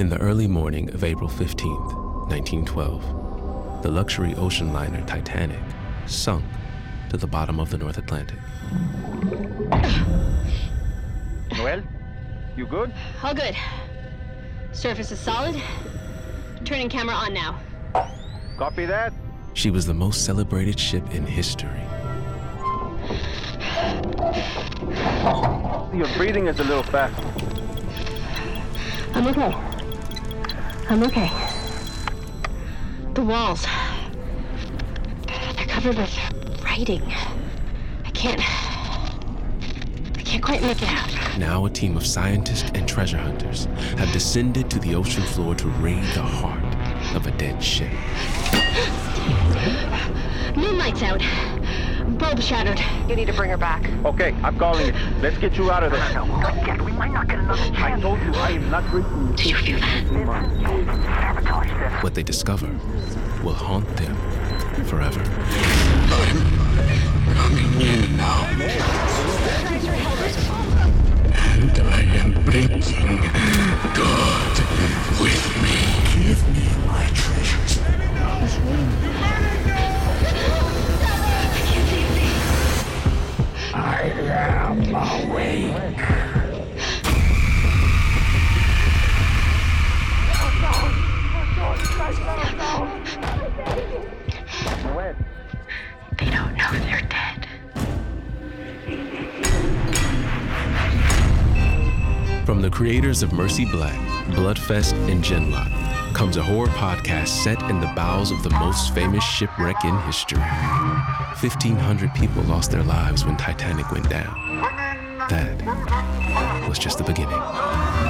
In the early morning of April 15th, 1912, the luxury ocean liner Titanic sunk to the bottom of the North Atlantic. Noel, you good? All good. Surface is solid. Turning camera on now. Copy that. She was the most celebrated ship in history. Your breathing is a little fast. I'm okay. I'm okay. The walls. They're covered with writing. I can't. I can't quite make it out. Now, a team of scientists and treasure hunters have descended to the ocean floor to raid the heart of a dead ship. Moonlight's out. Bulb shattered. You need to bring her back. Okay, I'm calling it. Let's get you out of there. Not yet. We might not get another chance. I chance. told you I am not drinking. Did you feel that? Sabotage. What they discover will haunt them forever. Am awake. They don't know they're dead. From the creators of Mercy Black, Bloodfest, and Genlock comes a horror podcast set in the bowels of the most famous shipwreck in history. 1,500 people lost their lives when Titanic went down. That was just the beginning.